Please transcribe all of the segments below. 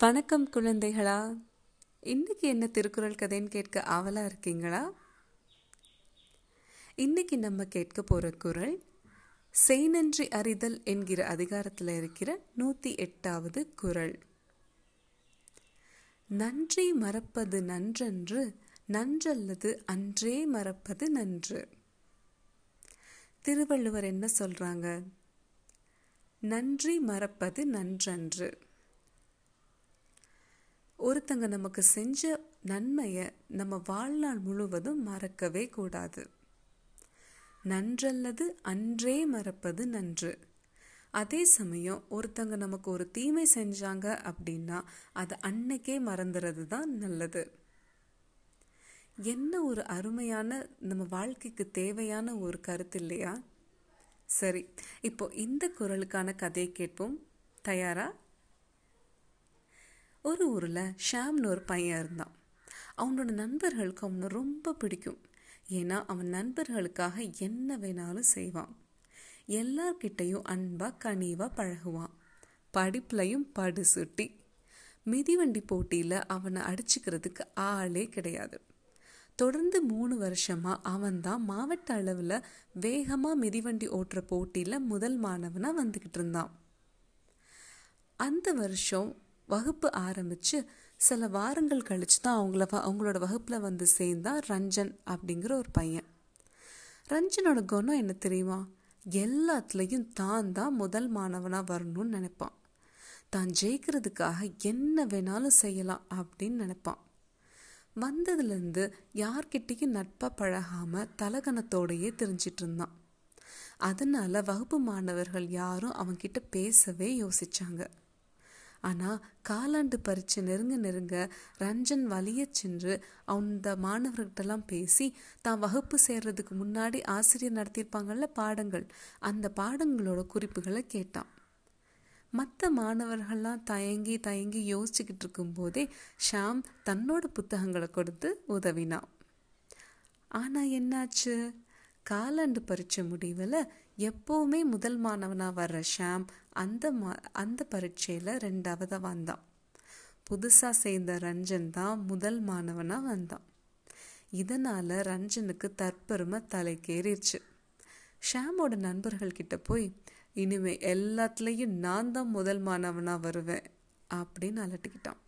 வணக்கம் குழந்தைகளா. இன்னைக்கு என்ன திருக்குறள் கதைன்னு கேட்க ஆவலா இருக்கீங்களா? இன்னைக்கு நம்ம கேட்க போற குறள் செய்நன்றி அறிதல் என்கிற அதிகாரத்தில் இருக்கிற நூத்தி எட்டாவது குறள். நன்றி மறப்பது நன்றன்று நன்றல்லது அன்றே மறப்பது நன்று. திருவள்ளுவர் என்ன சொல்றாங்க? நன்றி மறப்பது நன்றன்று. ஒருத்தங்க நமக்கு செஞ்ச நன்மையை நம்ம வாழ்நாள் முழுவதும் மறக்கவே கூடாது. நன்றல்லது அன்றே மறப்பது நன்று. அதே சமயம் ஒருத்தங்க நமக்கு ஒரு தீமை செஞ்சாங்க அப்படின்னா அதை அன்னைக்கே மறந்துறது தான் நல்லது. என்ன ஒரு அருமையான நம்ம வாழ்க்கைக்கு தேவையான ஒரு கருத்து இல்லையா? சரி இப்போ இந்த குரலுக்கான கதையை கேட்போம். தயாரா? ஒரு ஊரில் ஷாம்னு ஒரு பையன் இருந்தான். அவனோட நண்பர்களுக்கு அவனை ரொம்ப பிடிக்கும். ஏன்னா அவன் நண்பர்களுக்காக என்ன வேணாலும் செய்வான். எல்லார்கிட்டையும் அன்பாக கனிவாக பழகுவான். படிப்புலையும் படு சுட்டி. மிதிவண்டி போட்டியில் அவனை அடிச்சுக்கிறதுக்கு ஆளே கிடையாது. தொடர்ந்து மூணு வருஷமாக அவன் தான் மாவட்ட அளவில் வேகமாக மிதிவண்டி ஓட்டுற போட்டியில் முதல் மாணவனாக வந்துக்கிட்டு இருந்தான். அந்த வருஷம் வகுப்பு ஆரம்பித்து சில வாரங்கள் கழித்து தான் அவங்கள அவங்களோட வகுப்பில் வந்து சேர்ந்தான் ரஞ்சன் அப்படிங்கிற ஒரு பையன். ரஞ்சனோட குணம் என்ன தெரியுமா? எல்லாத்துலேயும் தான் தான் முதல் மாணவனாக வரணும்னு நினைப்பான். தான் ஜெயிக்கிறதுக்காக என்ன வேணாலும் செய்யலாம் அப்படின்னு நினைப்பான். வந்ததுலேருந்து யார்கிட்டேயும் நட்பாக பழகாமல் தலகணத்தோடையே தெரிஞ்சிட்டு இருந்தான். அதனால் வகுப்பு மாணவர்கள் யாரும் அவன்கிட்ட பேசவே யோசிச்சாங்க. ஆனால் காலாண்டு பரீட்சை நெருங்க நெருங்க ரஞ்சன் வலிய சென்று அந்த மாணவர்கிட்டலாம் பேசி தான் வகுப்பு சேர்றதுக்கு முன்னாடி ஆசிரியர் நடத்தியிருப்பாங்கல்ல பாடங்கள்? அந்த பாடங்களோட குறிப்புகளை கேட்டான். மற்ற மாணவர்கள்லாம் தயங்கி தயங்கி யோசிச்சுக்கிட்டு இருக்கும்போதே ஷாம் தன்னோட புத்தகங்களை கொடுத்து உதவினான். ஆனால் என்னாச்சு? காலாண்டு பரீட்சை முடிவில் எப்போவுமே முதல் மாணவனாக வர்ற ஷாம் அந்த மா அந்த பரீட்சையில் ரெண்டாவதாக வந்தான். புதுசாக சேர்ந்த ரஞ்சன் தான் முதல் மாணவனாக வந்தான். இதனால் ரஞ்சனுக்கு தற்பெருமை தலைக்கேறிடுச்சு ஷாமோட நண்பர்கள்கிட்ட போய் இனிமே எல்லாத்துலேயும் நான் தான் முதல் மாணவனாக வருவேன் அப்படின்னு அலட்டிக்கிட்டான்.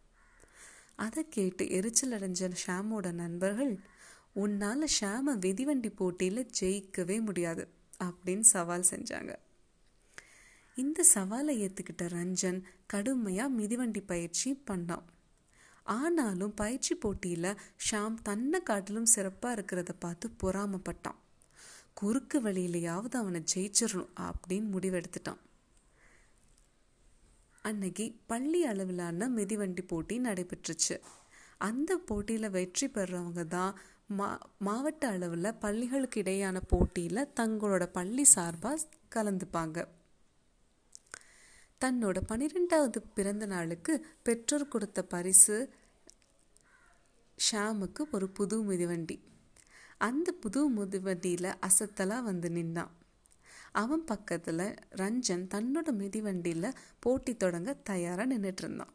அதை கேட்டு எரிச்சல் அடைஞ்ச ஷாமோட நண்பர்கள் உன்னால் ஷாம விதிவண்டி போட்டியில் ஜெயிக்கவே முடியாது அப்படின்னு சவால் செஞ்சாங்க. இந்த சவாலை ஏற்றுக்கிட்ட ரஞ்சன் கடுமையாக மிதிவண்டி பயிற்சி பண்ணான். ஆனாலும் பயிற்சி போட்டியில் ஷாம் தன்னை காட்டிலும் சிறப்பாக இருக்கிறத பார்த்து பொறாமப்பட்டான். குறுக்கு வழியிலையாவது அவனை ஜெயிச்சிடணும் அப்படின்னு முடிவெடுத்துட்டான். அன்னைக்கு பள்ளி அளவிலான மிதிவண்டி போட்டி நடைபெற்றுச்சு. அந்த போட்டியில் வெற்றி பெறவங்க தான் மா மாவட்ட அளவில் பள்ளிகளுக்கு இடையான போட்டியில் தங்களோட பள்ளி சார்பாக கலந்துப்பாங்க. தன்னோட பன்னிரெண்டாவது பிறந்த நாளுக்கு பெற்றோர் கொடுத்த பரிசு ஷாமுக்கு ஒரு புது மிதிவண்டி. அந்த புது மிதிவண்டியில் அசத்தலாக வந்து நின்னான் அவன் பக்கத்தில் ரஞ்சன் தன்னோட மிதிவண்டியில் போட்டி தொடங்க தயாராக நின்றுட்டு இருந்தான்.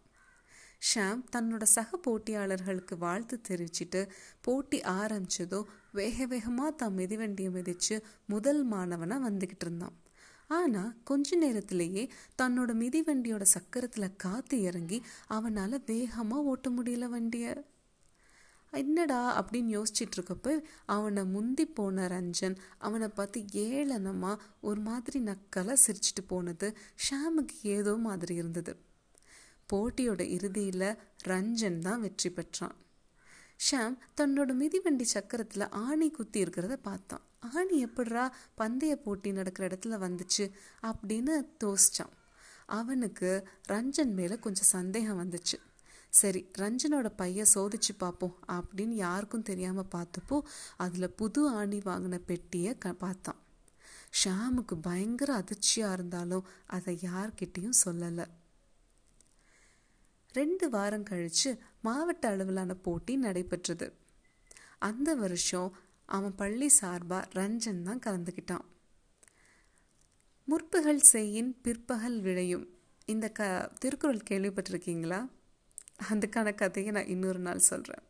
ஷாம் தன்னோட சக போட்டியாளர்களுக்கு வாழ்த்து தெரிவிச்சிட்டு போட்டி ஆரம்பிச்சதோ வேக வேகமாக தான் மிதிவண்டியை மிதித்து முதல் மாணவனாக வந்துக்கிட்டு இருந்தான். ஆனால் கொஞ்ச நேரத்திலேயே தன்னோட மிதிவண்டியோட சக்கரத்தில் காற்று இறங்கி அவனால் வேகமாக ஓட்ட முடியல வண்டியை. என்னடா அப்படின்னு யோசிச்சுட்டு இருக்கப்ப அவனை முந்தி போன ரஞ்சன் அவனை பார்த்து ஏளனமாக ஒரு மாதிரி நக்கலாக சிரிச்சிட்டு போனது ஷாமுக்கு ஏதோ மாதிரி இருந்தது. போட்டியோட இறுதியில் ரஞ்சன் தான் வெற்றி பெற்றான். ஷாம் தன்னோட மிதிவண்டி சக்கரத்தில் ஆணி குத்தி இருக்கிறத பார்த்தான். ஆணி எப்படிரா பந்தய போட்டி நடக்கிற இடத்துல வந்துச்சு அப்படின்னு தோசிச்சான். அவனுக்கு ரஞ்சன் மேலே கொஞ்சம் சந்தேகம் வந்துச்சு. சரி ரஞ்சனோட பைய சோதிச்சு பார்ப்போம் அப்படின்னு யாருக்கும் தெரியாமல் பார்த்தப்போ அதில் புது ஆணி வாங்கின பெட்டியை க பார்த்தான். ஷாமுக்கு பயங்கர அதிர்ச்சியாக இருந்தாலும் அதை யார்கிட்டேயும் சொல்லலை. ரெண்டு வாரம் கழித்து மாவட்ட அளவிலான போட்டி நடைபெற்றது. அந்த வருஷம் அவன் பள்ளி சார்பாக ரஞ்சன் தான் கலந்துக்கிட்டான் முற்பகல் செய்யின் பிற்பகல் விழையும் இந்த க திருக்குறள் கேள்விப்பட்டிருக்கீங்களா? அதுக்கான கதையை நான் இன்னொரு நாள் சொல்கிறேன்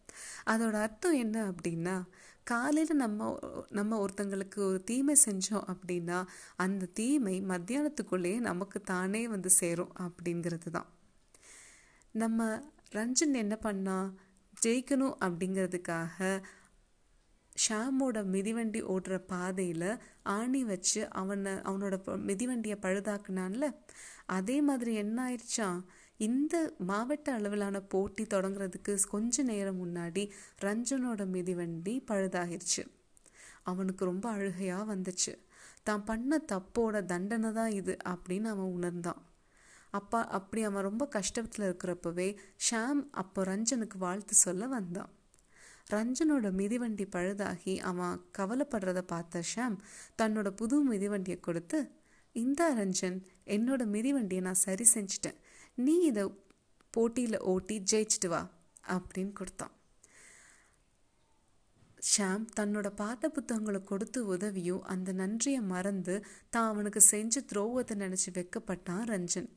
அதோட அர்த்தம் என்ன அப்படின்னா காலையில் நம்ம நம்ம ஒருத்தங்களுக்கு ஒரு தீமை செஞ்சோம் அப்படின்னா அந்த தீமை மத்தியானத்துக்குள்ளேயே நமக்கு தானே வந்து சேரும் அப்படிங்கிறது தான். நம்ம ரஞ்சன் என்ன பண்ணா ஜெயிக்கணும் அப்படிங்கிறதுக்காக ஷாமோட மிதிவண்டி ஓடுற பாதையில் ஆணி வச்சு அவனை அவனோட மிதிவண்டியை பழுதாக்குனான்ல? அதே மாதிரி என்ன ஆயிடுச்சான் இந்த மாவட்ட அளவிலான போட்டி தொடங்குறதுக்கு கொஞ்ச நேரம் முன்னாடி ரஞ்சனோட மிதிவண்டி பழுதாகிருச்சு. அவனுக்கு ரொம்ப அழுகையாக வந்துச்சு. தான் பண்ண தப்போட தண்டனை தான் இது அப்படின்னு அவன் உணர்ந்தான். அப்பா அப்படி அவன் ரொம்ப கஷ்டத்தில் இருக்கிறப்பவே ஷாம் அப்போ ரஞ்சனுக்கு வாழ்த்து சொல்ல வந்தான். ரஞ்சனோட மிதிவண்டி பழுதாகி அவன் கவலைப்படுறத பார்த்த ஷாம் தன்னோட புது மிதிவண்டியை கொடுத்து இந்தா ரஞ்சன் என்னோட மிதிவண்டியை நான் சரி செஞ்சிட்டேன். நீ இதை போட்டியில் ஓட்டி ஜெயிச்சிட்டு வா அப்படின்னு கொடுத்தான். ஷாம் தன்னோட பாட்ட புத்தகங்களை கொடுத்து உதவியும் அந்த நன்றியை மறந்து தான் அவனுக்கு செஞ்ச துரோகத்தை நினச்சி வெக்கப்பட்டான் ரஞ்சன்.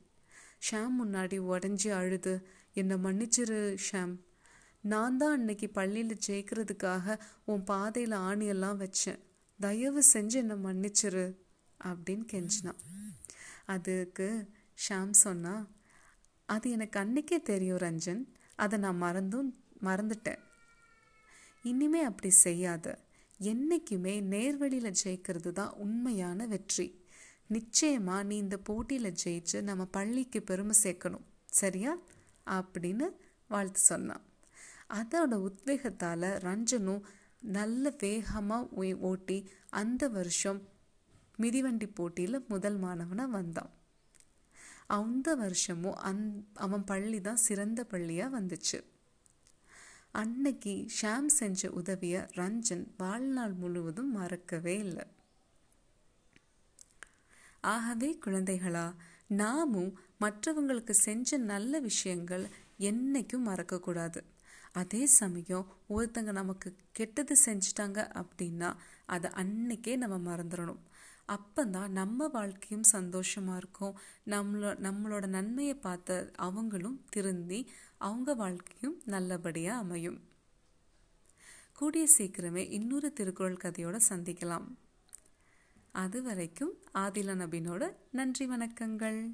ஷாம் முன்னாடி உடஞ்சி அழுது. என்னை மன்னிச்சிரு ஷாம். நான் தான் அன்னைக்கு பள்ளியில் ஜெயிக்கிறதுக்காக உன் பாதையில் ஆணியெல்லாம் வச்சேன். தயவு செஞ்சு என்னை மன்னிச்சிரு அப்படின்னு கெஞ்சினான் அதுக்கு ஷாம் சொன்னா அது எனக்கு அன்னைக்கே தெரியும் ரஞ்சன். அதை நான் மறந்தும் மறந்துட்டேன். இனிமே அப்படி செய்யாத. என்றைக்குமே நேர்வழியில் ஜெயிக்கிறது தான் உண்மையான வெற்றி. நிச்சயமா நீ இந்த போட்டியில் ஜெயிச்சு நம்ம பள்ளிக்கு பெருமை சேர்க்கணும். சரியா? அப்படின்னு வாழ்த்து சொன்னான். அதோட உத்வேகத்தால் ரஞ்சனும் நல்ல வேகமாக ஓட்டி அந்த வருஷம் மிதிவண்டி போட்டியில் முதல் மாணவனாக வந்தான். அந்த வருஷமும் அந் அவன் பள்ளி தான் சிறந்த பள்ளியாக வந்துச்சு. அன்னைக்கு ஷாம் செஞ்ச உதவியை ரஞ்சன் வாழ்நாள் முழுவதும் மறக்கவே இல்லை. ஆகவே குழந்தைகளா நாமும் மற்றவங்களுக்கு செஞ்ச நல்ல விஷயங்கள் என்னைக்கும் மறக்கக்கூடாது. அதே சமயம் ஒருத்தங்க நமக்கு கெட்டது செஞ்சிட்டாங்க அப்படின்னா அதை அன்னைக்கே நம்ம மறந்துடணும் அப்போதான் நம்ம வாழ்க்கையும் சந்தோஷமாக இருக்கும். நம்மளோ நம்மளோட நன்மையை பார்த்த அவங்களும் திருந்தி அவங்க வாழ்க்கையும் நல்லபடியாக அமையும். கூடிய சீக்கிரமே இன்னொரு திருக்குறள் கதையோட சந்திக்கலாம். அது வரைக்கும் ஆதில நபினோட நன்றி வணக்கங்கள்.